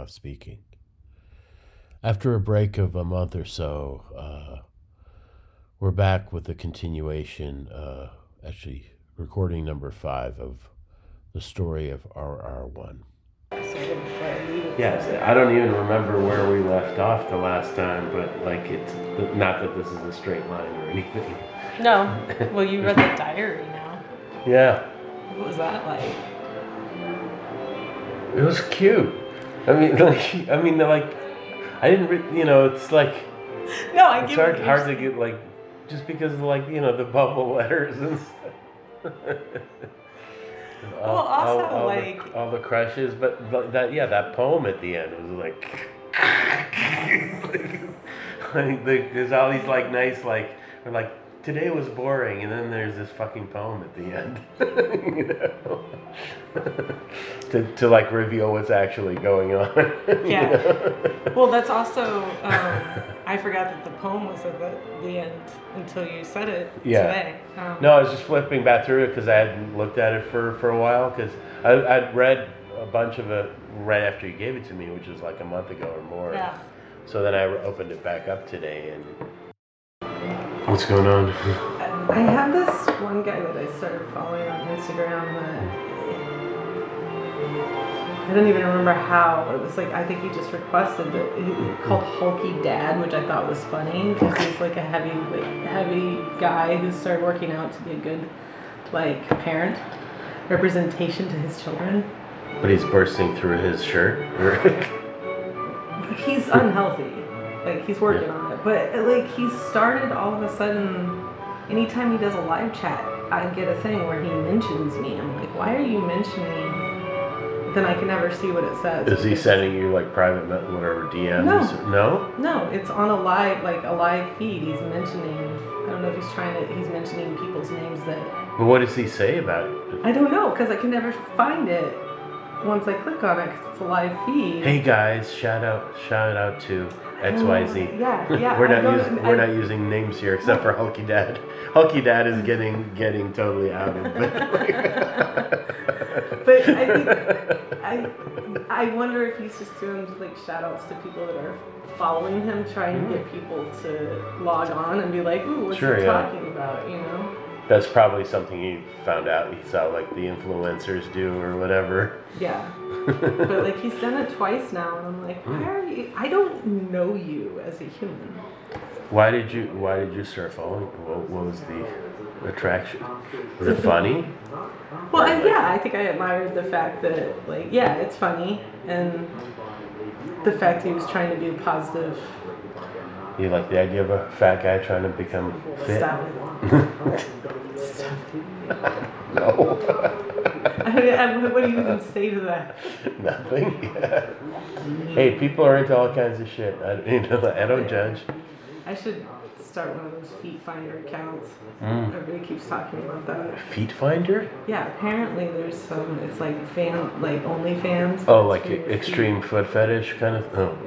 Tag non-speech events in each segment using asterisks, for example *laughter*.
Dmitry Samarov speaking. After a break of a month or so, uh, we're back with the continuation, uh, actually, recording number five of the story of RR1. Yes, I don't even remember where we left off the last time, but like it's not that this is a straight line or anything. No. *laughs* Well, you read the diary now. Yeah, What was that like? it was cute. I mean, *laughs* like, I mean, like, I didn't, re- you know, it's like No, I it's get hard, hard to get like, just because of like you know the bubble *laughs* letters and stuff. all, Well, also, all, all like- the, all the crushes, but but that yeah, that poem at the end was like. *laughs* like the, there's all these like nice like or like today was boring and then there's this fucking poem at the end *laughs* you know to, to like reveal what's actually going on *laughs* Yeah. know? Well, that's also. Um, I forgot that the poem was at the, the end until you said it Yeah. today. Um, No, I was just flipping back through it because I hadn't looked at it for, for a while because I'd read a bunch of it right after you gave it to me, which was like a month ago or more. Yeah. So then I opened it back up today and. What's going on? I have this one guy that I started following on Instagram that I don't even remember how. It was like I think he just requested it. He called Hulky Dad, which I thought was funny because he's like a heavy, like, heavy guy who started working out to be a good, like parent representation to his children. But he's bursting through his shirt. He's unhealthy. Like he's working on it. But like he started all of a sudden. Anytime he does a live chat, I get a thing where he mentions me. I'm like, why are you mentioning? Me? Then I can never see what it says. Is he sending you like private, whatever DMs? No. No, it's on a live, like a live feed. He's mentioning. I don't know if he's trying to. He's mentioning people's names that But what does he say about it? I don't know because I can never find it once I click on it because it's a live feed. Hey guys, shout out, shout out to X Y Z. Um, yeah, yeah. we're not using we're I- not using names here except for Hulky Dad. Hulky Dad is getting getting totally out of it. But I think *laughs* I I wonder if he's just doing like shout outs to people that are following him, trying to get hmm. people to log on and be like, ooh, what's Sure, he yeah. talking about? You know? That's probably something he found out. He saw like the influencers do or whatever. Yeah. But like he's done it twice now and I'm like, Hmm. why are you I don't know you as a human. Why did you Why did you start following? What, what was the attraction? Was it funny? Well, and yeah, I think I admired the fact that, like, yeah, it's funny, and the fact he was trying to be positive. You like the idea of a fat guy trying to become fit? Stop it. Stop No. I mean, I- what do you even say to that? *laughs* nothing. Yeah. *laughs* Hey, people are into all kinds of shit. I, *laughs* you know, I don't judge. I should start one of those feet finder accounts. Mm. Everybody keeps talking about that. Feet finder? Yeah, apparently there's some. It's like fan, like OnlyFans. Oh, like for your feet. extreme foot fetish kind of. Oh,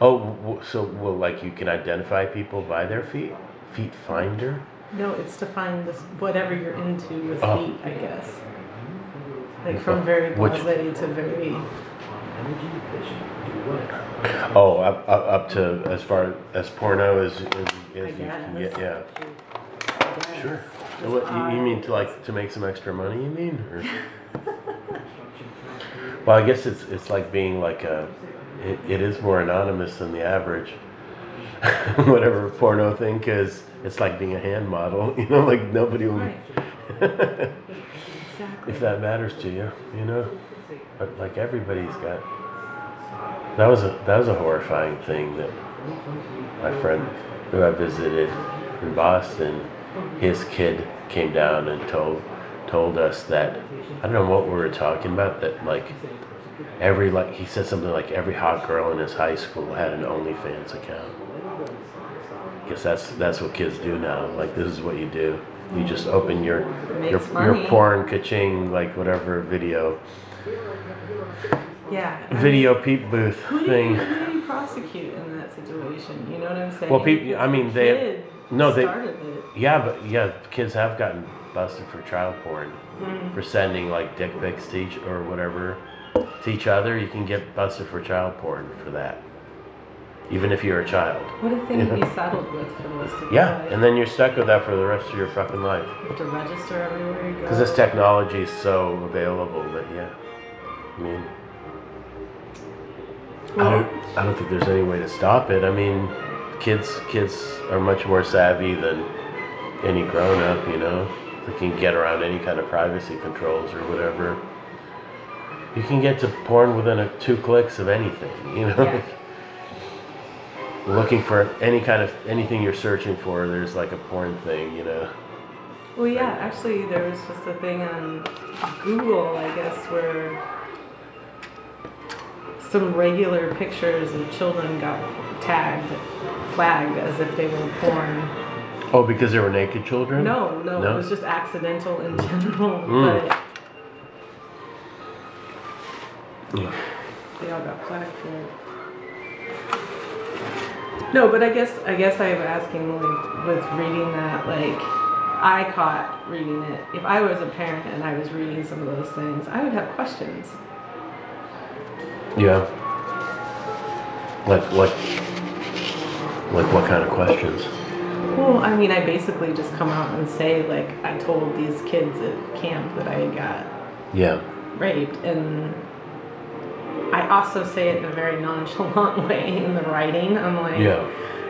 Oh, so well, like you can identify people by their feet. Feet finder. No, it's to find this whatever you're into with Oh. feet, I guess. Like from very blasé to very. Oh, up, up, up to as far as porno as, as, as you can get. Yeah. Sure. What, you, you mean to like to make some extra money? You mean? *laughs* Well, I guess it's it's like being like a. It, it is more anonymous than the average. *laughs* Whatever porno thing, because it's like being a hand model. *laughs* You know, like nobody will. Right. Exactly. *laughs* if that matters to you, you know. But like everybody's got. That was a that was a horrifying thing that my friend who I visited in Boston, his kid came down and told told us that I don't know what we were talking about that like every like he said something like every hot girl in his high school had an OnlyFans account. Guess that's that's what kids do now. Like this is what you do. You just open your your, your porn ka-ching like whatever video Yeah. I mean, video peep booth Who do, you, thing. who do you prosecute in that situation? You know what I'm saying? Well, people. I mean, they- no, they- it. Yeah, but yeah, kids have gotten busted for child porn Mm. for sending like dick pics to each or whatever. To each other, you can get busted for child porn for that. Even if you're a child. What a thing to be *laughs* saddled with for the rest of your Yeah, life. and then you're stuck with that for the rest of your fucking life. You have to register everywhere you go. Because this technology is so available that, yeah. I mean, I don't, I don't think there's any way to stop it. I mean, kids kids are much more savvy than any grown up, you know. They can get around any kind of privacy controls or whatever. You can get to porn within a, two clicks of anything, you know. Yeah. *laughs* Looking for any kind of anything you're searching for, there's like a porn thing, you know. Well, yeah, actually, there was just a thing on Google, I guess, where some regular pictures of children got tagged, flagged as if they were porn. Oh, because they were naked children? No, no, No? it was just accidental in *laughs* general, Mm. but Yeah. they all got flagged for it. No, but I guess I guess I'm asking like with reading that like I caught reading it. If I was a parent and I was reading some of those things, I would have questions. Yeah. Like what? Like what kind of questions? Well, I mean, I basically just come out and say like I told these kids at camp that I got Yeah. raped, and I also say it in a very nonchalant *laughs* way in the writing. I'm like, Yeah.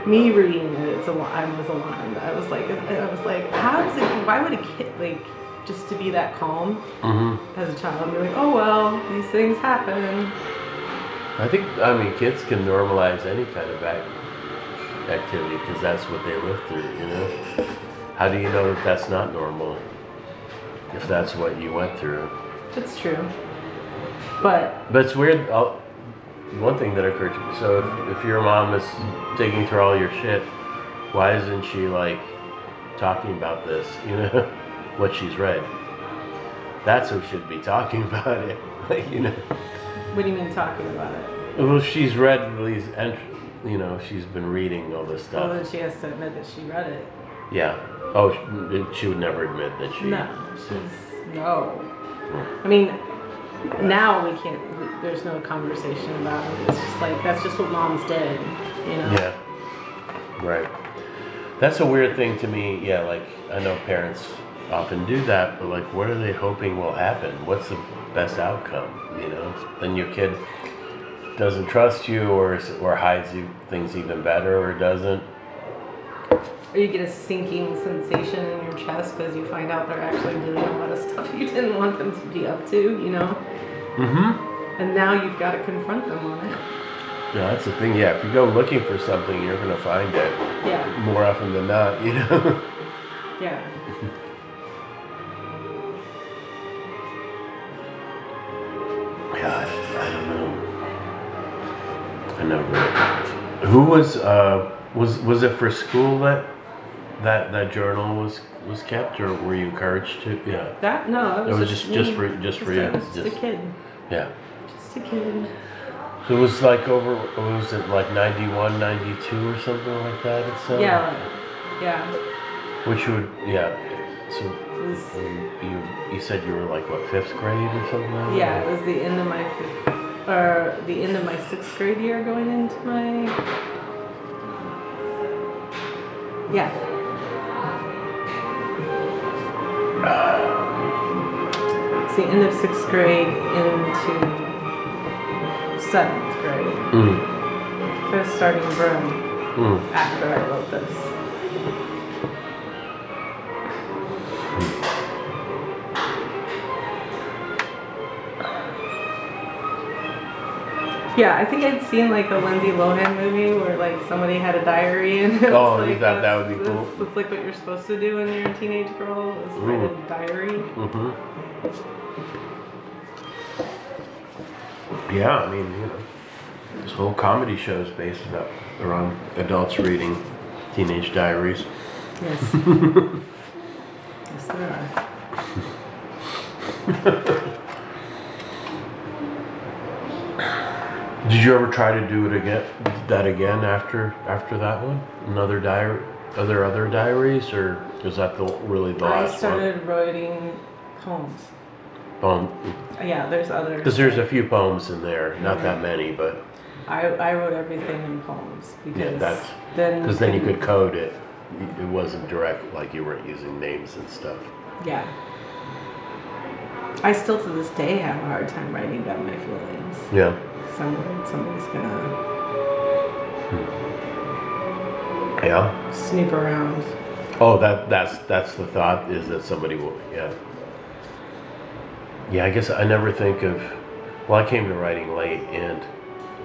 me reading it, it's a, I was alarmed. I was like, I was like, how does it? Why would a kid like just to be that calm Mm-hmm. as a child be like, oh well, these things happen. I think I mean kids can normalize any kind of act, activity because that's what they live through. You know. How do you know that that's not normal? If that's what you went through. It's true, but But it's weird. I'll, one thing that occurred to me. So if, if your mom is digging through all your shit, why isn't she like talking about this? You know, *laughs* what she's read. That's who should be talking *laughs* about it. Like, you know, what do you mean talking about it? well, she's read these. Ent- you know, she's been reading all this Well, stuff. then she has to admit that she read it. Yeah. Oh, she, she would never admit that she. No, she's no. I mean, now we can't. There's no conversation about it. It's just like that's just what moms did, you know. Yeah. Right. That's a weird thing to me. Yeah, like I know parents often do that, but like, what are they hoping will happen? What's the best outcome? You know, then your kid doesn't trust you, or or hides you things even better, or doesn't. Or you get a sinking sensation in your chest because you find out they're actually doing a lot of stuff *laughs* you didn't want them to be up to, you know. Mm-hmm. And now you've got to confront them on it. Yeah, that's the thing. Yeah, if you go looking for something, you're gonna find it Yeah, more often than not. You know. *laughs* yeah. *laughs* Yeah, I, don't know. I but Who was uh was was it for school that that that journal was was kept, or were you encouraged to? Yeah. That no, it was, It was just- me. just for- just for you, I was just, just- a kid. Yeah. Just a kid. So it was like over. Was it like 91, 92 or something like that? It said. Yeah, yeah. Which would yeah. So was, you you, you said you were like what fifth grade or something? Like yeah, that? it was the end of my fifth, or the end of my sixth grade year going into my. Yeah. It's the end of sixth grade into seventh grade. Mm, So starting broom mm. after I wrote this. Yeah, I think I'd seen like a Lindsay Lohan movie where like somebody had a diary and it was Oh, you like, thought that would be cool? That's like what you're supposed to do when you're a teenage girl is write Ooh. a diary. hmm Yeah, I mean, you know, this whole comedy show is based about around adults reading teenage diaries. Yes. *laughs* yes, there are. *laughs* Did you ever try to do it again? That again after after that one? Another diary? Other other diaries, or is that the really the I last started writing poems. one? poem Yeah, there's other. because there's a few poems in there, not that many, but I, I wrote everything in poems because that's- then because then you could code it. It wasn't direct, like you weren't using names and stuff. Yeah. I still to this day have a hard time writing down my feelings. Yeah. Some somebody's gonna Yeah. snoop around. Oh, that that's that's the thought is that somebody will. Yeah. Yeah, I guess I never think of. Well, I came to writing late, and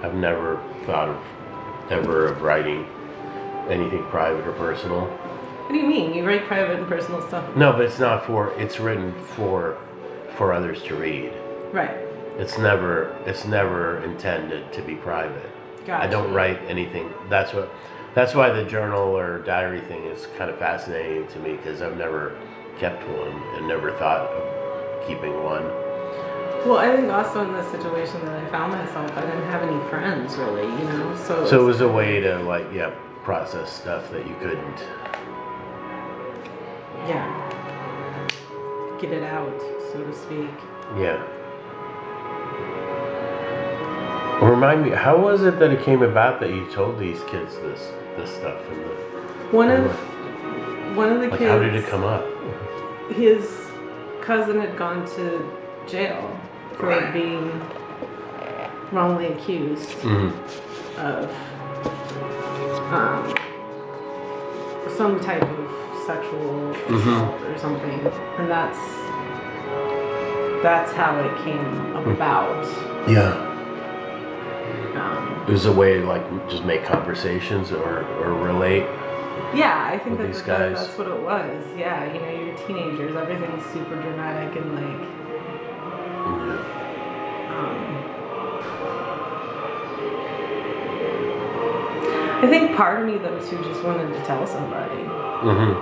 I've never thought of ever of writing anything private or personal. What do you mean? You write private and personal stuff? No, but it's not for. It's written for for others to read. Right. It's never it's never intended to be private. I don't write anything. That's what. That's why the journal or diary thing is kind of fascinating to me because I've never kept one and never thought of keeping one. Well, I think also in the situation that I found myself, I didn't have any friends really, you know. So, So it was a way to like, yeah, process stuff that you couldn't. yeah, get it out, so to speak. Yeah. Remind me, how was it that it came about that you told these kids this this stuff? And the, One of one of the like, kids. how did it come up? his cousin had gone to jail for being wrongly accused hmm of um, some type of sexual assault or something, and that's that's how it came about. Yeah. Um, It was a way to like just make conversations or or relate. yeah, I think that, these that- guys. that's what it was. Yeah, you know, you're teenagers, everything's super dramatic and like. Yeah. Um, I think part of me though too just wanted to tell somebody. Mm-hmm.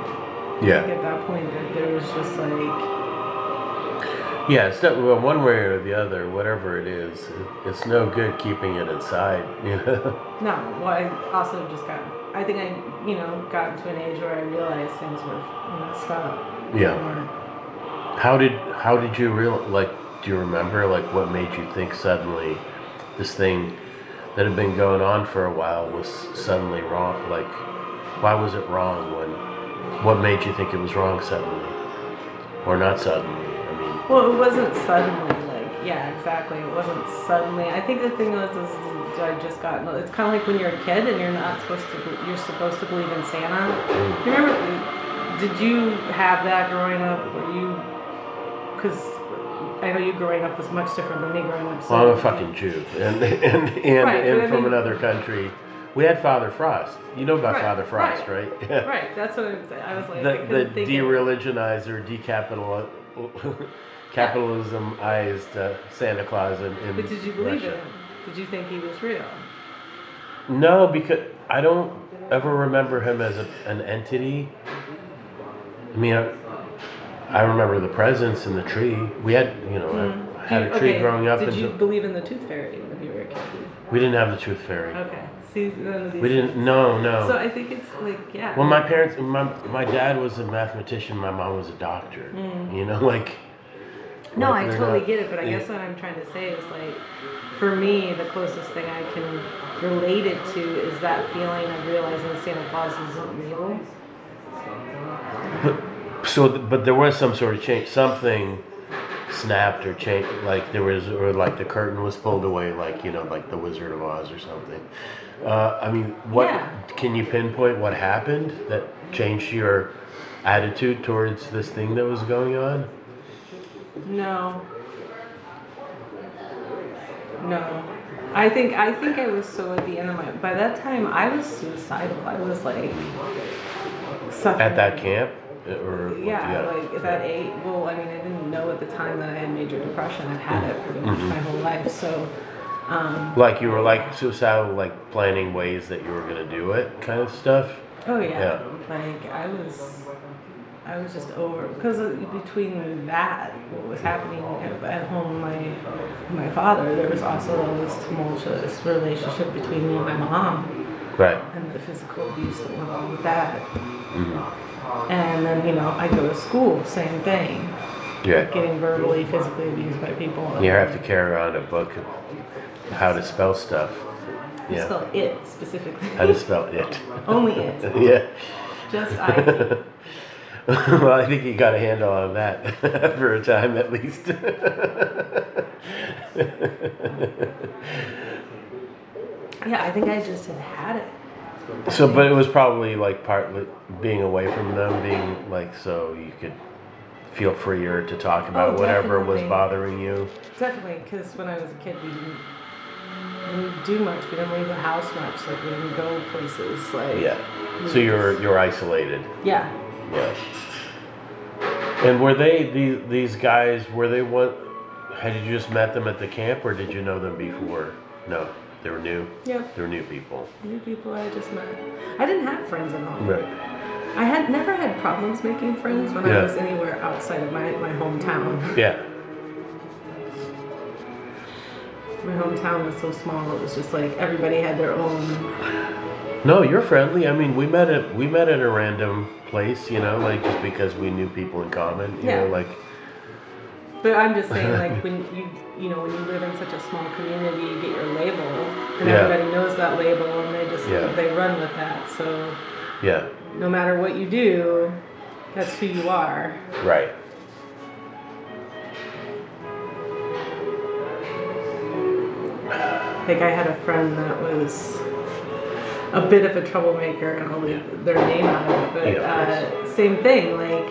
Like Yeah. at that point, that there was just like, Yeah. It's not well, one way or the other, whatever it is. It, it's no good keeping it inside. *laughs* You know. no. Well, I also just got. I think I, you know, got to an age where I realized things were messed up. Yeah. Or- How did how did you real like? Do you remember like what made you think suddenly this thing that had been going on for a while was suddenly wrong? Like, why was it wrong when? What made you think it was wrong suddenly, or not suddenly? I Well, it wasn't suddenly like, yeah, exactly. It wasn't suddenly. I think the thing was, I just got. It's kind of like when you're a kid and you're not supposed to. You're supposed to believe in Santa. You remember? Did you have that growing up? Were you? Because I know you growing up was much different than me growing up. So well, I'm a fucking Jew, and and and, Right, and but I from mean- another country. We had Father Frost. You know about Right, Father Frost, right? Yeah. Right. That's what I'm saying. I was like, the, the de-religionized or decapital capitalismized uh, Santa Claus in, in But did you believe Russia. in him? Did you think he was real? No, because I don't ever remember him as a, an entity. I mean, I, I remember the presents in the tree. We had, you know, Mm. I had Do a tree okay, growing up. Did until, you believe in the tooth fairy when you were a kid? we didn't have the tooth fairy. Okay. See, none of these We didn't. No, no. So I think it's like, yeah. well, my parents, my my dad was a mathematician. My mom was a doctor. Mm. You know, *laughs* like. No, I totally not- get it, but I yeah. guess what I'm trying to say is like, for me, the closest thing I can relate it to is that feeling of realizing Santa Claus isn't real. But, *laughs* So, but there was some sort of change. Something snapped or changed. Like there was, or like the curtain was pulled away, like you know, like the Wizard of Oz or something. Uh, I mean, what Yeah. can you pinpoint? What happened that changed your attitude towards this thing that was going on? No. No. I think I think I was so at the end of my. By that time, I was suicidal. I was like. Suffering. At that camp, or Yeah, like at that age. Well, I mean, I didn't know at the time that I had major depression. I've had it pretty much Mhm. my whole life. So, um, Like you were like suicidal, like planning ways that you were gonna do it, kind of stuff. oh yeah, Yeah. like I was, I was just over because between that, what was happening at, at home, my my father, there was also this tumultuous relationship between me and my mom, Right. and the physical abuse that went along with that. Mhm. And then, you know, I go to school, same thing. Yeah. getting verbally, physically abused by people. You have to carry around a book of how to spell stuff. Yeah. spell it specifically. How to spell it. *laughs* Only it. *laughs* yeah. Just I. *laughs* well, I think he got a handle on that *laughs* for a time at least. *laughs* Yeah, I think I just had had it. so, but it was probably like partly being away from them, being like so you could feel freer to talk about Oh, whatever was bothering you. Definitely, because when I was a kid, we didn't, we didn't do much. We didn't leave the house much. Like we didn't go places. Like Yeah. So you're you're isolated. Yeah. Yeah. And were they these these guys? Were they what? Had you just met them at the camp, or did you know them before? No, they were new. Yeah. They were new people. New people I just met. I didn't have friends at all. Right. I had never had problems making friends when Yeah. I was anywhere outside of my, my hometown. Yeah. My hometown was so small. It was just like everybody had their own. No, you're friendly. I mean, we met at we met at a random place, you know, like just because we knew people in common. You know, like But I'm just saying, like *laughs* when you you know when you live in such a small community, you get your label, and Yeah. everybody knows that label, and they just Yeah. they run with that. So yeah, no matter what you do, that's who you are. right. Like I had a friend that was a bit of a troublemaker, and I'll leave their name out of it. But Yeah, uh, same thing. Like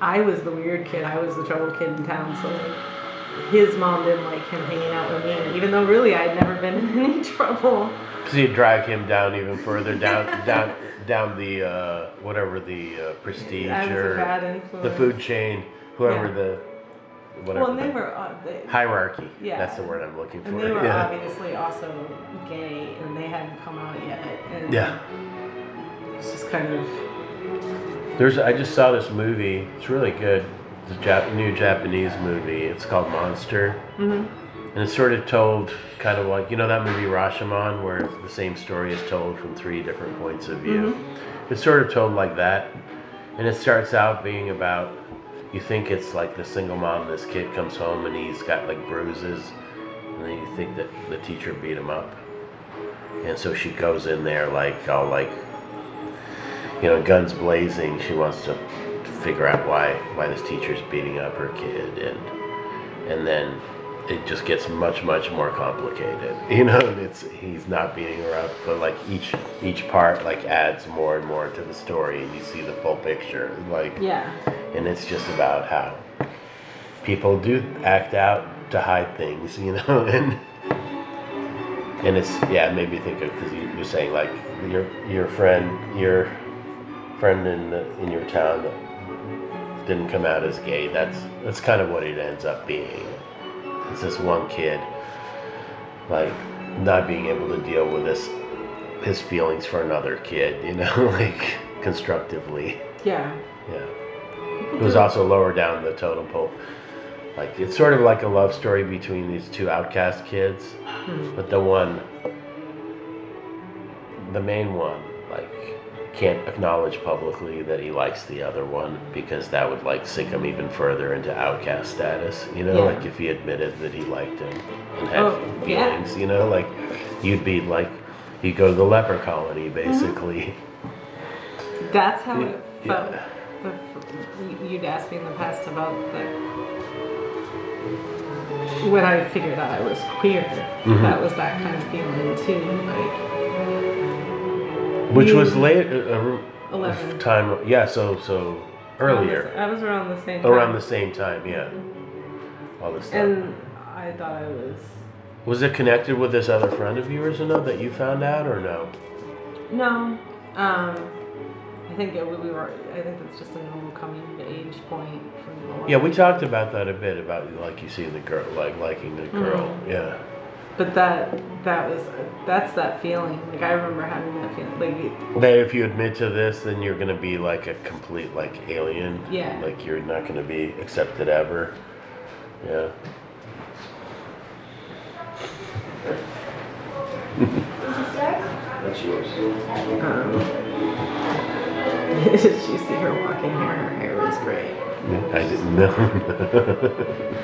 I was the weird kid. I was the trouble kid in town. So like his mom didn't like him hanging out with me, even though really I'd never been *laughs* in any trouble. Because you drag him down even further down down down the uh, whatever the uh, prestige I was a or the food chain, whoever Yeah. the whatever Well, and they were uh, they, hierarchy. Yeah. that's the word I'm looking for. and they were yeah. obviously also gay, and they hadn't come out yet. And yeah. it's just kind of There's I just saw this movie. It's really good. It's a Jap- new Japanese movie. It's called Monster. Mm-hmm. And it's sort of told kind of like, you know, that movie Rashomon, where the same story is told from three different points of view. Mm-hmm. It's sort of told like that. And it starts out being about, you think it's like the single mom, this kid comes home and he's got like bruises. And then you think that the teacher beat him up. And so she goes in there like, all like, you know, guns blazing. She wants to figure out why, why this teacher's beating up her kid. And, and then it just gets much much more complicated *laughs* you know and it's he's not beating her up but like each each part like adds more and more to the story and you see the full picture like yeah. and it's just about how people do act out to hide things *laughs* you know and and it's yeah it made me think of because you, you're saying like your your friend your friend in the, in your town that didn't come out as gay that's that's kind of what it ends up being it's this one kid like not being able to deal with this his feelings for another kid you know *laughs* like constructively Yeah. yeah it was also lower down the totem pole like it's sort of like a love story between these two outcast kids Hmm. but the one the main one like can't acknowledge publicly that he likes the other one because that would like sink him even further into outcast status you know Yeah. like if he admitted that he liked him and had Oh, yeah. feelings you know like you'd be like you go to the leper colony basically That's how it Yeah. felt. The, you'd asked me in the past about the when I figured out I was queer. Mhm. That was that kind of feeling too. Like which was late uh, uh, 11. time yeah so so earlier I was around the same time. around the same time yeah all this stuff And I thought I was was it connected with this other friend of yours or no that you found out or no no. Um, I think it, we were. I think that's just a normal coming of age point lot yeah we talked about that a bit about like you see the girl like liking the girl Mhm. yeah But that that was that's that feeling. Like I remember having that feeling. Like that if you admit to this then you're gonna be like a complete like alien Yeah. like you're not gonna be accepted ever yeah That's yours. um, *laughs* Did you see her walking here? Her hair was great. I didn't know. *laughs*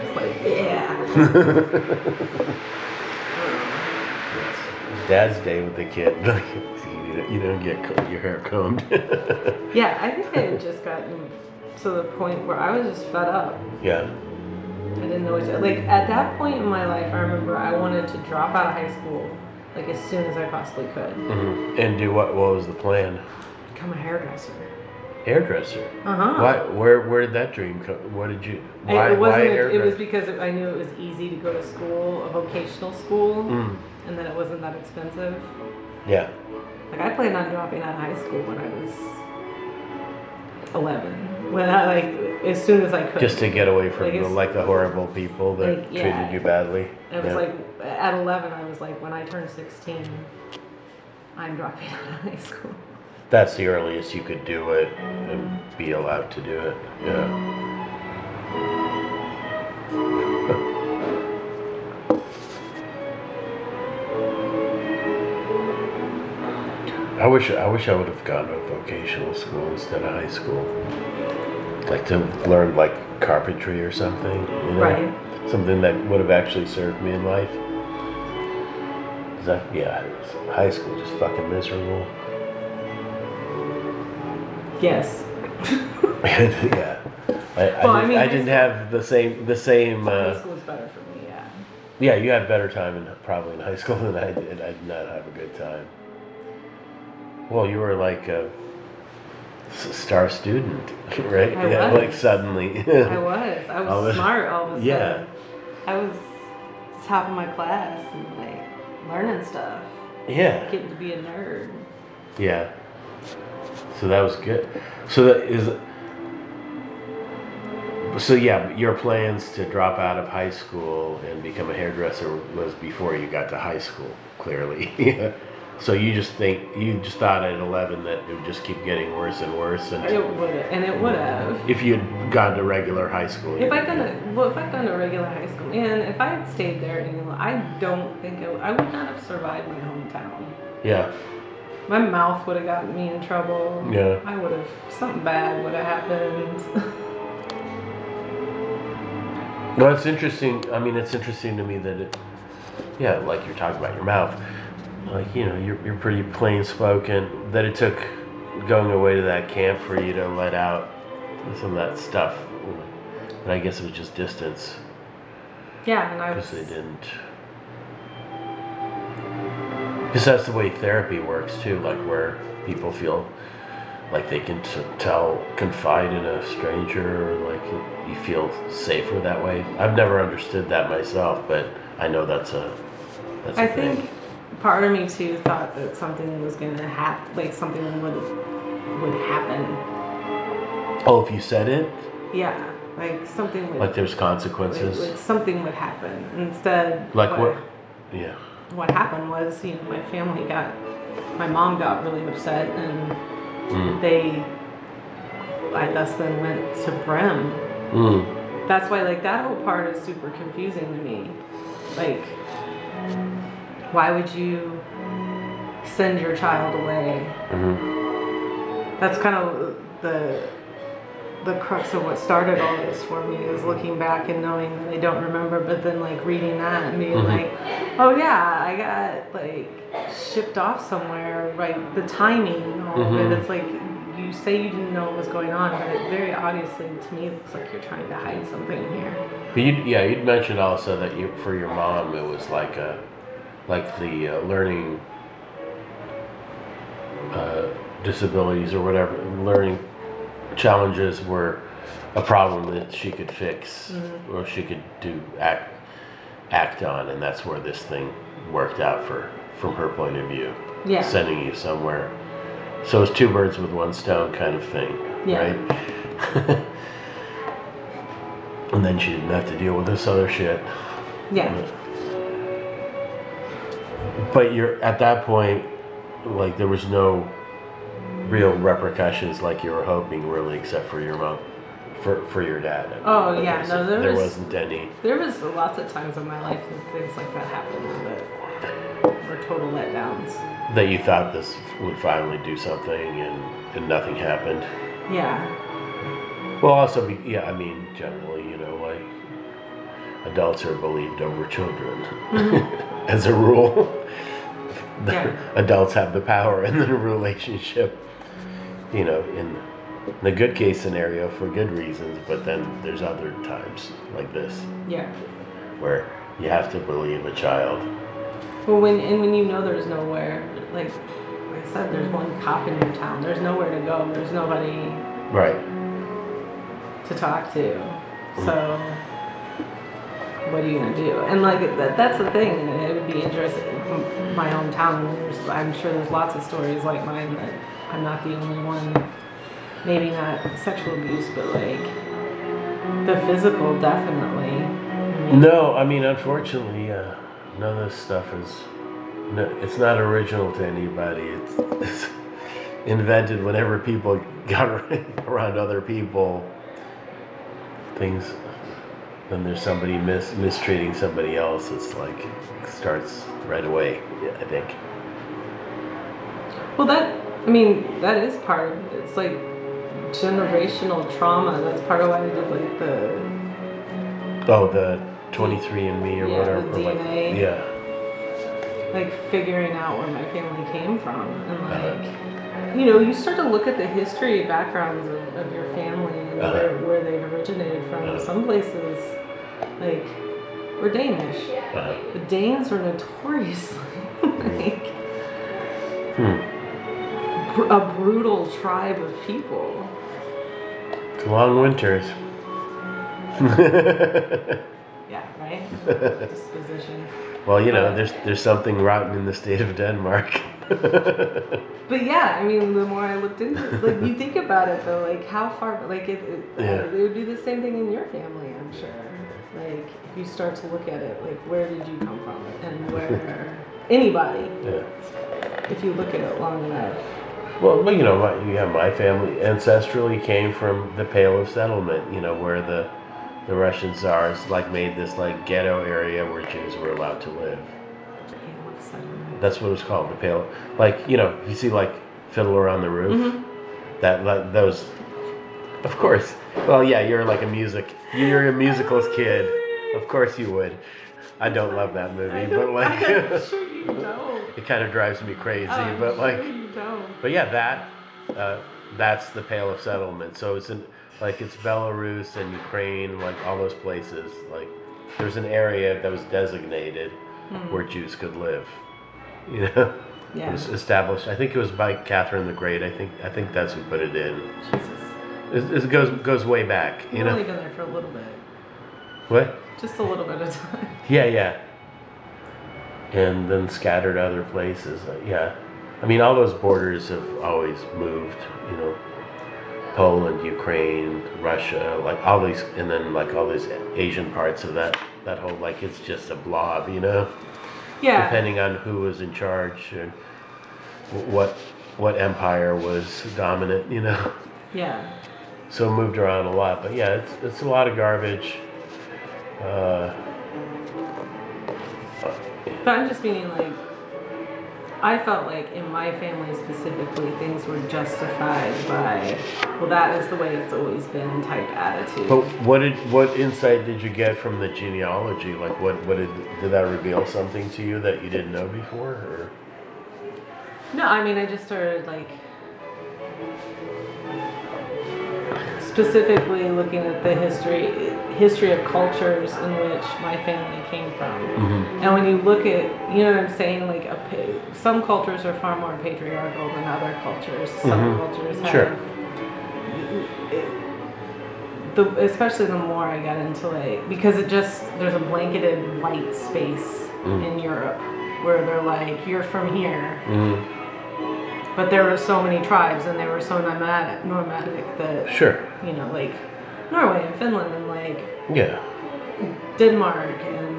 It's like, yeah. *laughs* Dad's day with the kid. *laughs* you don't get your hair combed. *laughs* Yeah, I think I had just gotten to the point where I was just fed up. yeah. I didn't know what to like at that point in my life I remember I wanted to drop out of high school like as soon as I possibly could. hmm And do what? What was the plan? Become a hairdresser. Hairdresser. Uh-huh. Why? Where? Where did that dream come? What did you? Why? it wasn't why a- it was because I knew it was easy to go to school, a vocational school, Mm, and then it wasn't that expensive. yeah. Like I planned on dropping out of high school when I was 11. When I like as soon as I could. Just to get away from Like the, like the horrible people that Like, yeah. treated you badly. It was Yeah. like at 11 I was like when I turned 16 I'm dropping *laughs* out of high school. That's the earliest you could do it and be allowed to do it. Yeah. I wish I wish I would have gone to a vocational school instead of high school. Like to learn like carpentry or something, you know? Right. Something that would have actually served me in life. 'Cause yeah, high school just fucking miserable. Yes. *laughs* yeah. I, I, Well, I didn't, mean, I didn't have the same the same. high Uh, school is better for me, yeah. yeah, you had better time in probably in high school *laughs* than I did. I did not have a good time. Well, you were like a star student, *laughs* right? I yeah, was. like suddenly. *laughs* I was. I was All smart all of a sudden. Yeah. I was top of my class and like learning stuff. yeah, Getting to be a nerd. yeah. So that was good. So that is. So yeah, your plans to drop out of high school and become a hairdresser was before you got to high school, clearly. *laughs* So you just think you just thought at eleven that it would just keep getting worse and worse, and It would and it would have. if you'd gone to regular high school. If I gone well, if I'd gone to regular high school, and if I had stayed there, any I don't think I, I would not have survived my hometown. Yeah, My mouth would have gotten me in trouble. Yeah. I would have something bad would have happened. well, it's interesting. I mean, it's interesting to me that it, yeah, like you're talking about your mouth, like you know, you're you're pretty plain spoken. That it took going away to that camp for you to let out some of that stuff, and I guess it was just distance yeah, and I because was. they didn't. Because that's the way therapy works too, like where people feel like they can t- tell, confide in a stranger, or like you feel safer that way. I've never understood that myself, but I know that's a that's a I thing. Part of me too thought that something was gonna happen, like something would would happen. Oh, if you said it, Yeah, like something would. like there's consequences. like something would happen instead. Like what? Yeah. what happened was, you know, my family got, my mom got really upset and Mm. they, I thus then went to Brem. Mm. That's why, like, that whole part is super confusing to me. Like, why would you send your child away? hmm That's kind of the the crux of what started all this for me is looking back and knowing that I don't remember, but then like reading that and being Mhm. like, oh yeah, I got like shipped off somewhere. Right, the timing, all of Mhm. it. It's like you say you didn't know what was going on, but it very obviously to me looks like you're trying to hide something here. But you, yeah, you'd mentioned also that you, for your mom, it was like a, like the uh, learning uh, disabilities or whatever, learning challenges were a problem that she could fix or she could do act act on, and that's where this thing worked out for from her point of view, Yeah. sending you somewhere. So it's two birds with one stone kind of thing, Yeah. right? *laughs* and then she didn't have to deal with this other shit. Yeah. But you're at that point, like there was no real repercussions like you were hoping, really, except for your mom, for for your dad. I mean, Oh, yeah, no, said, there was- wasn't any. There was lots of times in my life that things like that happened, but were total letdowns. That you thought this would finally do something and, and nothing happened. Yeah. Well, also, be, yeah, I mean, generally, you know, like adults are believed over children mm-hmm. *laughs* as a rule. The Yeah. *laughs* Adults have the power in the relationship, you know, in the good case scenario for good reasons, but then there's other times like this Yeah. where you have to believe a child. Well, when and when you know there's nowhere, like I said, there's one cop in your town. There's nowhere to go. There's nobody Right. to talk to. So, what are you gonna do? And like that, that's the thing. It would be interesting. My hometown. I'm sure there's lots of stories like mine that I'm not the only one. Maybe not sexual abuse, but like the physical, definitely. No, I mean, unfortunately, uh, none of this stuff is. No, it's not original to anybody. It's, it's invented whenever people got *laughs* around other people. Things. Then there's somebody mis- mistreating somebody else. It's like starts right away. I think. Well, that I mean, that is part of it. It's like generational trauma. That's part of why I did like the Oh, the twenty-three and Me or Yeah, whatever. the like- DNA. yeah. like figuring out where my family came from and Uh-huh. You know you start to look at the history backgrounds of, of your family and Uh-huh. where, where they've originated from Uh-huh. some places like were danish Uh, the danes were notoriously *laughs* like hmm. br- a brutal tribe of people It's long winters. *laughs* yeah right *laughs* disposition Well, you know, there's there's something rotten in the state of Denmark. *laughs* But yeah, I mean, the more I looked into it, like you think about it though, like how far, like it, it, Yeah. it would be the same thing in your family, I'm sure. Like if you start to look at it, like where did you come from, and *laughs* where anybody, yeah. if you look at it long enough. Well, well, you know, my, yeah, my family ancestrally came from the Pale of Settlement. You know, where the the Russian czars like made this like ghetto area where Jews were allowed to live. Pale of Settlement. That's what it was called, the Pale. Like you know, you see like Fiddler on the Roof. Mhm. That, that those, of course. Well, yeah, you're like a music. You're a musicals kid. Of course you would. I don't love that movie, but like, I'm *laughs* sure you don't. it kind of drives me crazy. I'm but like, sure you don't. But yeah, that uh, that's the Pale of Settlement. So it's in like it's Belarus and Ukraine, like all those places. Like there's an area that was designated where Jews could live. You know, it Yeah. was established. I think it was by Catherine the Great. I think I think that's who put it in. Jesus. It, it goes goes way back. You You've only been there for a little bit, what? just a little bit of time. *laughs* Yeah, yeah. And then scattered other places. Uh, yeah. I mean, all those borders have always moved, you know. Poland, Ukraine, Russia, like all these, and then like all these Asian parts of that, that whole, like it's just a blob, you know, Yeah. depending on who was in charge and what, what empire was dominant, you know. Yeah. So it moved around a lot, but yeah, it's, it's a lot of garbage. Uh, But I'm just meaning like I felt like in my family specifically things were justified by well that is the way it's always been type attitude. But what did what insight did you get from the genealogy? Like what what did did that reveal something to you that you didn't know before? Or No, I mean I just started like specifically looking at the history history of cultures in which my family came from. And when you look at, you know what I'm saying, like a, some cultures are far more patriarchal than other cultures. Some Mhm. cultures have Sure. the especially the more I got into like because it just there's a blanketed white space Mm. in Europe where they're like you're from here, Mhm. But there were so many tribes and they were so nomadic, nomadic that sure, you know like Norway and Finland and like yeah, Denmark and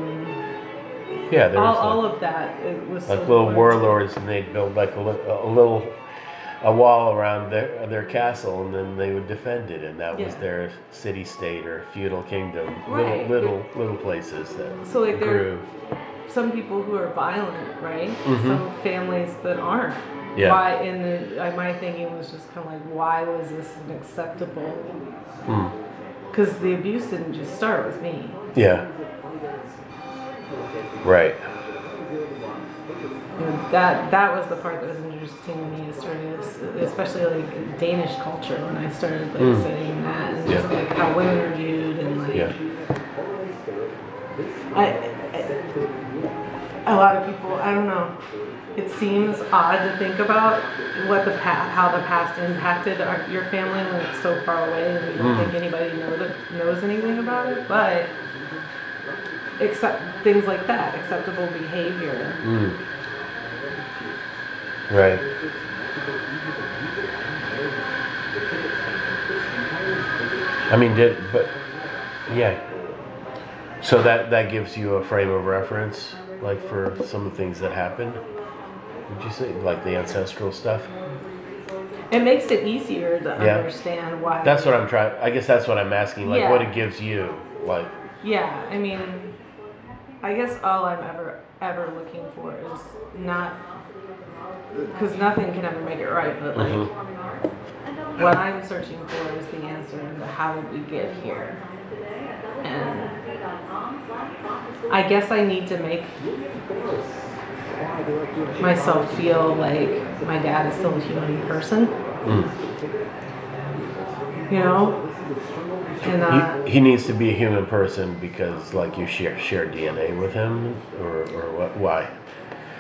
yeah. All, was all of that. It was like so little warlords, and they'd build like a, a little a wall around their their castle, and then they would defend it, and that was their city state or feudal kingdom. Right. Little little little places that So like there, grew. some people who are violent, right? Mhm. Some families that aren't. Yeah. Why? And the, uh, my thinking was just kind of like, why was this acceptable? Mm. Because the abuse didn't just start with me. Yeah. Right. You know, that that was the part that was interesting to me. Especially like Danish culture when I started like Mm. studying that and just Yeah. like how women are viewed and like Yeah. I, I a lot of people I don't know. It seems odd to think about what the past, how the past impacted our, your family when it's so far away and you don't Mm. think anybody knows it, knows anything about it. But except things like that, acceptable behavior. Mm. Right. I mean, did but yeah. So that that gives you a frame of reference, like for some of the things that happened. Would you say like the ancestral stuff? It makes it easier to Yeah. understand why. That's what I'm trying. I guess that's what I'm asking. Like, Yeah. what it gives you, like. Yeah, I mean, I guess all I'm ever ever looking for is not because nothing can ever make it right, but like Mhm. what I'm searching for is the answer to how did we get here, and I guess I need to make myself feel like my dad is still a human person, Mm. you know, and uh, He, he needs to be a human person because, like, you share share DNA with him, or or what? Why?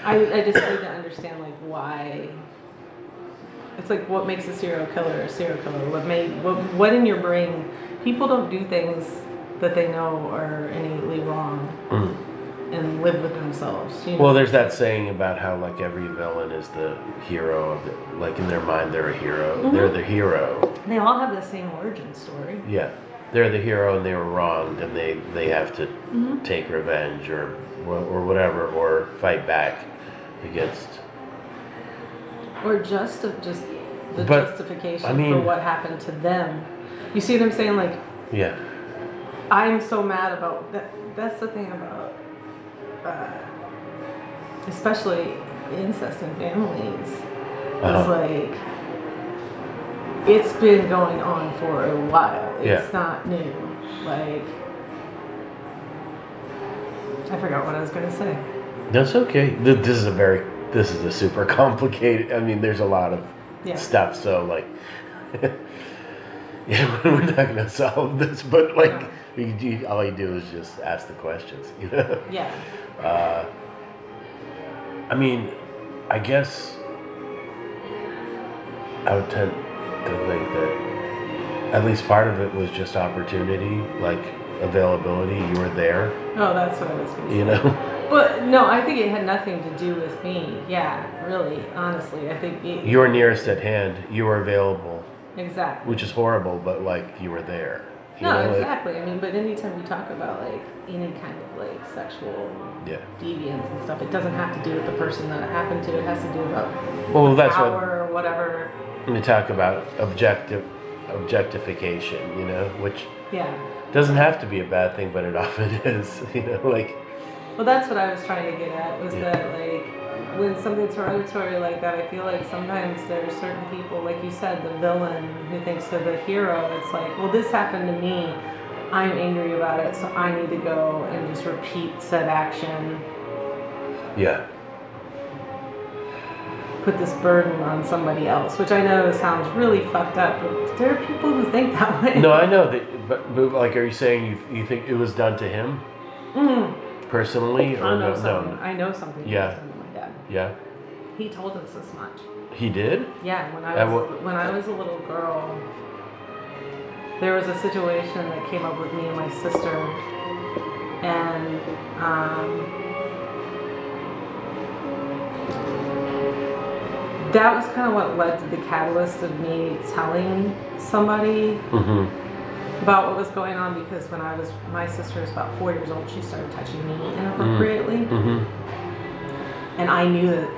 I, I just need to understand like why. It's like what makes a serial killer a serial killer. What made what what in your brain? People don't do things that they know are innately wrong Mm. and live with themselves. You know? Well, there's that saying about how like every villain is the hero of the, like in their mind they're a hero. Mhm. They're the hero. they all have the same origin story. Yeah, they're the hero and they were wronged and they they have to Mhm. take revenge or or whatever or fight back against. Or just just the But, justification I mean- for what happened to them. You see what I'm saying? Like Yeah. I'm so mad about that. That's the thing about, uh, especially incest in families. Uh-huh. It's like it's been going on for a while. Yeah. It's not new. Like I forgot what I was gonna say. That's okay. This is a very this is a super *laughs* complicated. I mean, there's a lot of Yeah. stuff. So like, *laughs* yeah, *laughs* we're not gonna solve this, but like, *laughs* you, you, all you do is just ask the questions. You know. Yeah. Uh, I mean, I guess I would tend to think that at least part of it was just opportunity, like availability. You were there, Oh, that's what I was gonna say. you know. But no, I think it had nothing to do with me. Yeah, really, honestly, I think it, You were nearest at hand. You were available, exactly. which is horrible, but like you were there. No, know, like- exactly. I mean, but anytime you talk about like any kind of like sexual yeah. deviance and stuff, it doesn't have to do with the person that it happened to. It has to do about Well, that's what power or whatever. we talk about objective objectification. You know, which Yeah. doesn't have to be a bad thing, but it often *laughs* is. You know, like Well, that's what I was trying to get at was Yeah. that like when something's hereditary like that, I feel like sometimes there's certain people, like you said, the villain who thinks they're the hero. It's like, well, this happened to me. I'm angry about it, so I need to go and just repeat said action. yeah. put this burden on somebody else, which I know sounds really fucked up, but there are people who think that way. No, I know that, but, but like, are you saying you you think it was done to him Mm, personally, or I know no? something. no? I know something. Yeah. Yeah, He told us this much. he did. Yeah, when I was what- when I was a little girl, there was a situation that came up with me and my sister, and um, that was kind of what led to the catalyst of me telling somebody Mm-hmm. about what was going on because when I was my sister was about four years old, she started touching me inappropriately, Mm-hmm. And I knew that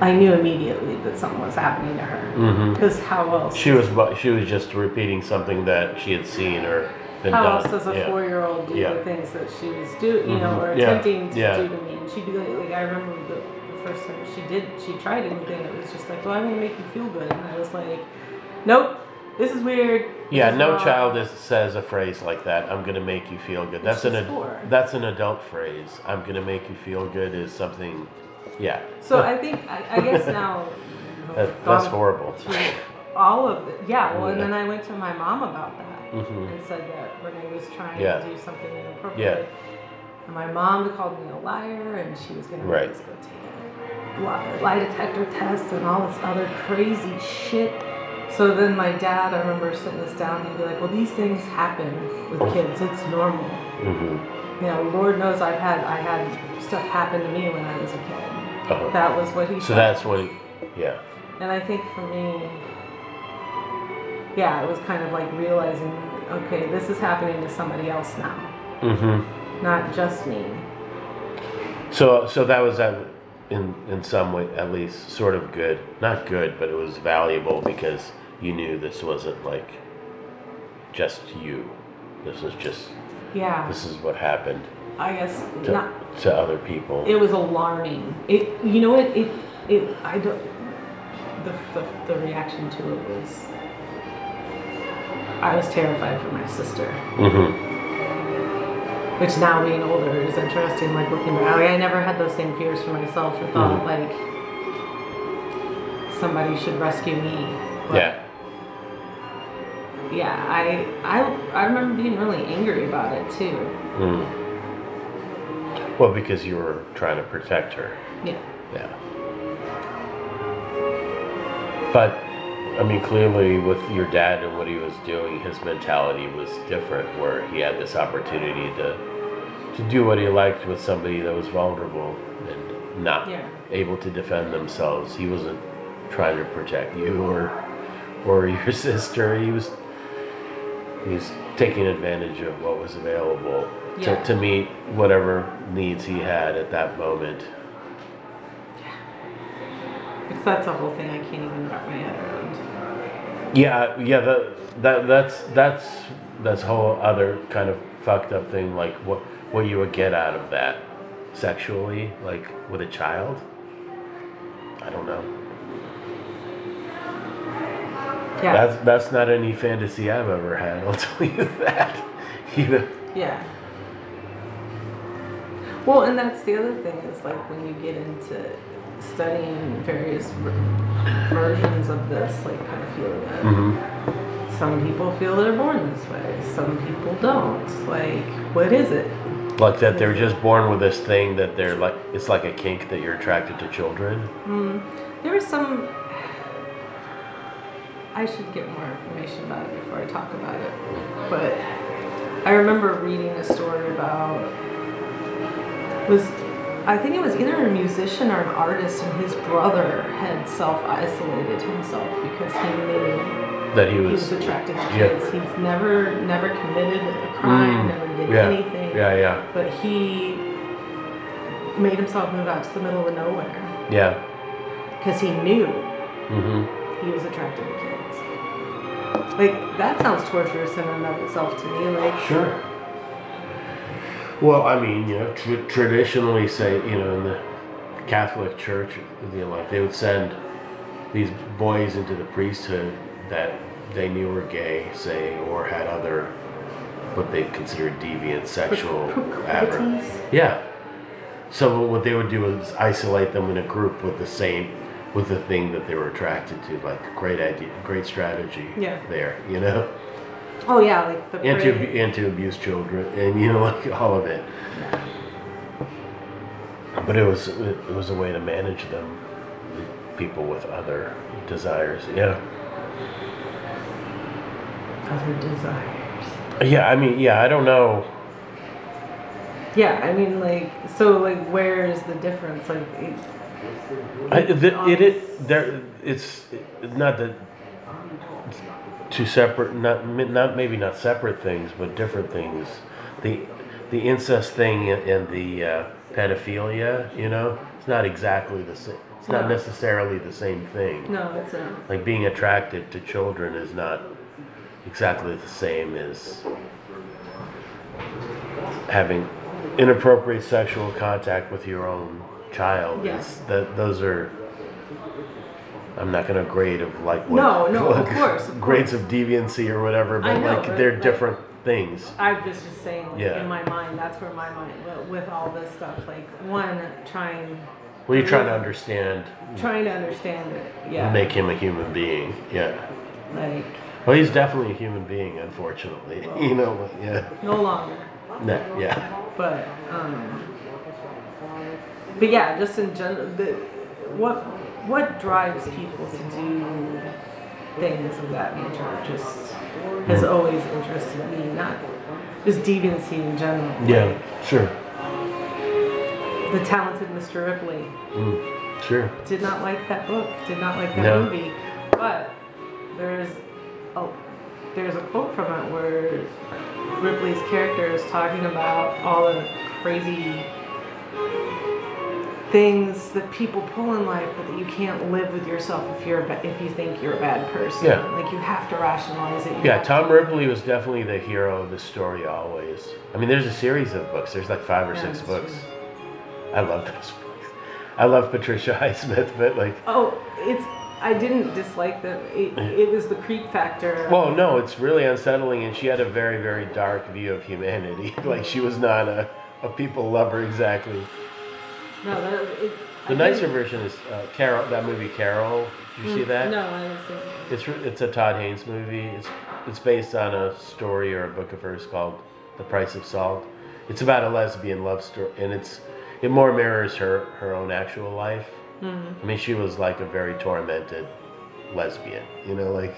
I knew immediately that something was happening to her Mm-hmm. because how else? She was she was just repeating something that she had seen or been How done. else does a yeah. four-year-old do Yeah. the things that she was doing, you know, Mhm. or Yeah. attempting to Yeah. do to me? And she'd be like, like I remember the, the first time she did, she tried anything. It was just like, well, I'm gonna make you feel good, and I was like, nope, this is weird. Yeah, is no wrong." child is, says a phrase like that. I'm gonna make you feel good. That's an ad- that's an adult phrase. I'm gonna make you feel good is something. Yeah, So I think, I, I guess now. *laughs* that, that's horrible. all of it. Yeah, well, and then I went to my mom about that hmm and said that Renee was trying Yeah. to do something inappropriate. Yeah. And my mom called me a liar, and she was gonna Right. make us go take a lie detector test and all this other crazy shit. So then my dad, I remember sitting us down, he'd be like, "Well, these things happen with kids. It's normal. hmm You know, Lord knows I've had I had stuff happen to me when I was a kid. Uh-huh. That was what he So said. that's what. Yeah. And I think for me, yeah, it was kind of like realizing, okay, this is happening to somebody else now, hmm not just me. So so that was at, in in some way at least sort of good. Not good, but it was valuable because you knew this wasn't like just you. This was just Yeah, this is what happened I guess to, not. to other people. It was alarming. It, you know, what? it, it, I don't. The, the, the reaction to it was, I was terrified for my sister. hmm Which now being older is interesting. Like looking back, I never had those same fears for myself. Or thought Mhm. like somebody should rescue me. But Yeah. Yeah, I, I, I remember being really angry about it too. Mm. Well, because you were trying to protect her. Yeah. Yeah. But, I mean, clearly with your dad and what he was doing, his mentality was different, where he had this opportunity to to do what he liked with somebody that was vulnerable and not Yeah. able to defend themselves. He wasn't trying to protect you or or *laughs* your sister. He was he was taking advantage of what was available Yeah. to, to meet whatever needs he had at that moment. That's a whole thing I can't even wrap my head around. Yeah, yeah, that that that's that's that's whole other kind of fucked up thing. Like what what you would get out of that sexually, like with a child. I don't know. Yeah. That's that's not any fantasy I've ever had. I'll *laughs* tell you that. You know. Yeah. Well, and that's the other thing is like when you get into studying various versions of this, like pedophilia. hmm Some people feel they're born this way. Some people don't. Like, what is it? Like that, they're just born with this thing that they're like. It's like a kink that you're attracted to children. Mm, there was some. I should get more information about it before I talk about it. But I remember reading a story about was I think it was either a musician or an artist, and his brother had self isolated himself because he knew That he he was. was attracted to yeah. kids. He's never never committed a crime, Mm, never did yeah. anything. Yeah, yeah, But he made himself move out to the middle of nowhere yeah. because he knew mm-hmm. he was attracted to kids. Like that sounds torturous in and of itself to me. Like Sure. Well, I mean, you know, tr- traditionally, say, you know, in the Catholic Church, you know, like they would send these boys into the priesthood that they knew were gay, say, or had other what they considered deviant sexual aberrations. Yeah. So what they would do is isolate them in a group with the same, with the thing that they were attracted to. Like great idea, great strategy. Yeah. There, you know Oh yeah, like the and to, and to abuse children and you know *laughs* like all of it. But it was it was a way to manage them people with other desires yeah. Other desires. yeah i mean yeah i don't know. Yeah, I mean, like, so, like, where is the difference? Like, it, I, the, it, it there it's not that two separate not not maybe not separate things but different things the the incest thing and, the uh, pedophilia you know it's not exactly the same it's not No. necessarily the same thing no, it's a. like being attracted to children is not exactly the same as having inappropriate sexual contact with your own child Yeah. that those are I'm not going to grade of like what No, no, of *laughs* course, of grades of deviancy or whatever, but know, like but, they're like- different things. I'm just saying, like, Yeah. in my mind, that's where my mind with- all this stuff. Like, one, trying, Well, you're trying to understand, trying to understand it. Yeah. make him a human being. Yeah. like Well, he's definitely a human being, unfortunately. *laughs* You know, yeah. no longer. No, yeah. But um, but yeah, just in general, the what what drives people to do things of that nature just has Mm. always interested me. Not just deviancy in general. Yeah, Like, sure. the talented Mr. Ripley Mm, sure. did not like that book. Did not like that No. movie. But there's a there's a quote from it where Ripley's character is talking about all the crazy things that people pull in life, but that you can't live with yourself if you're ba- if you think you're a bad person. Yeah. Like you have to rationalize it. You Yeah, Tom Ripley was definitely the hero of the story always. I mean, there's a series of books. There's like five or Yeah, six books. true. I love those books. I love Patricia *laughs* Highsmith, but like, Oh, it's. I didn't dislike them. It, it was the creep factor. well, no, it's really unsettling, and she had a very, very dark view of humanity. *laughs* like, she was not a, a people lover exactly. No, that, it, The I nicer version is uh, Carol. That movie, Carol. Did you see Mm, that? No, I didn't see it. It's re- it's a Todd Haynes movie. It's it's based on a story or a book of hers called The Price of Salt. It's about a lesbian love story, and it's it more mirrors her her own actual life. Mhm. I mean, she was like a very tormented lesbian, you know, like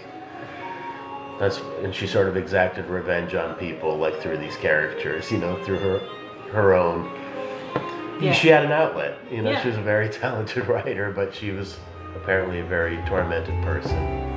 that's and she sort of exacted revenge on people like through these characters, you know, through her her own. Yeah. She had an outlet, you know. Yeah. She was a very *laughs* talented writer, but she was apparently a very tormented person.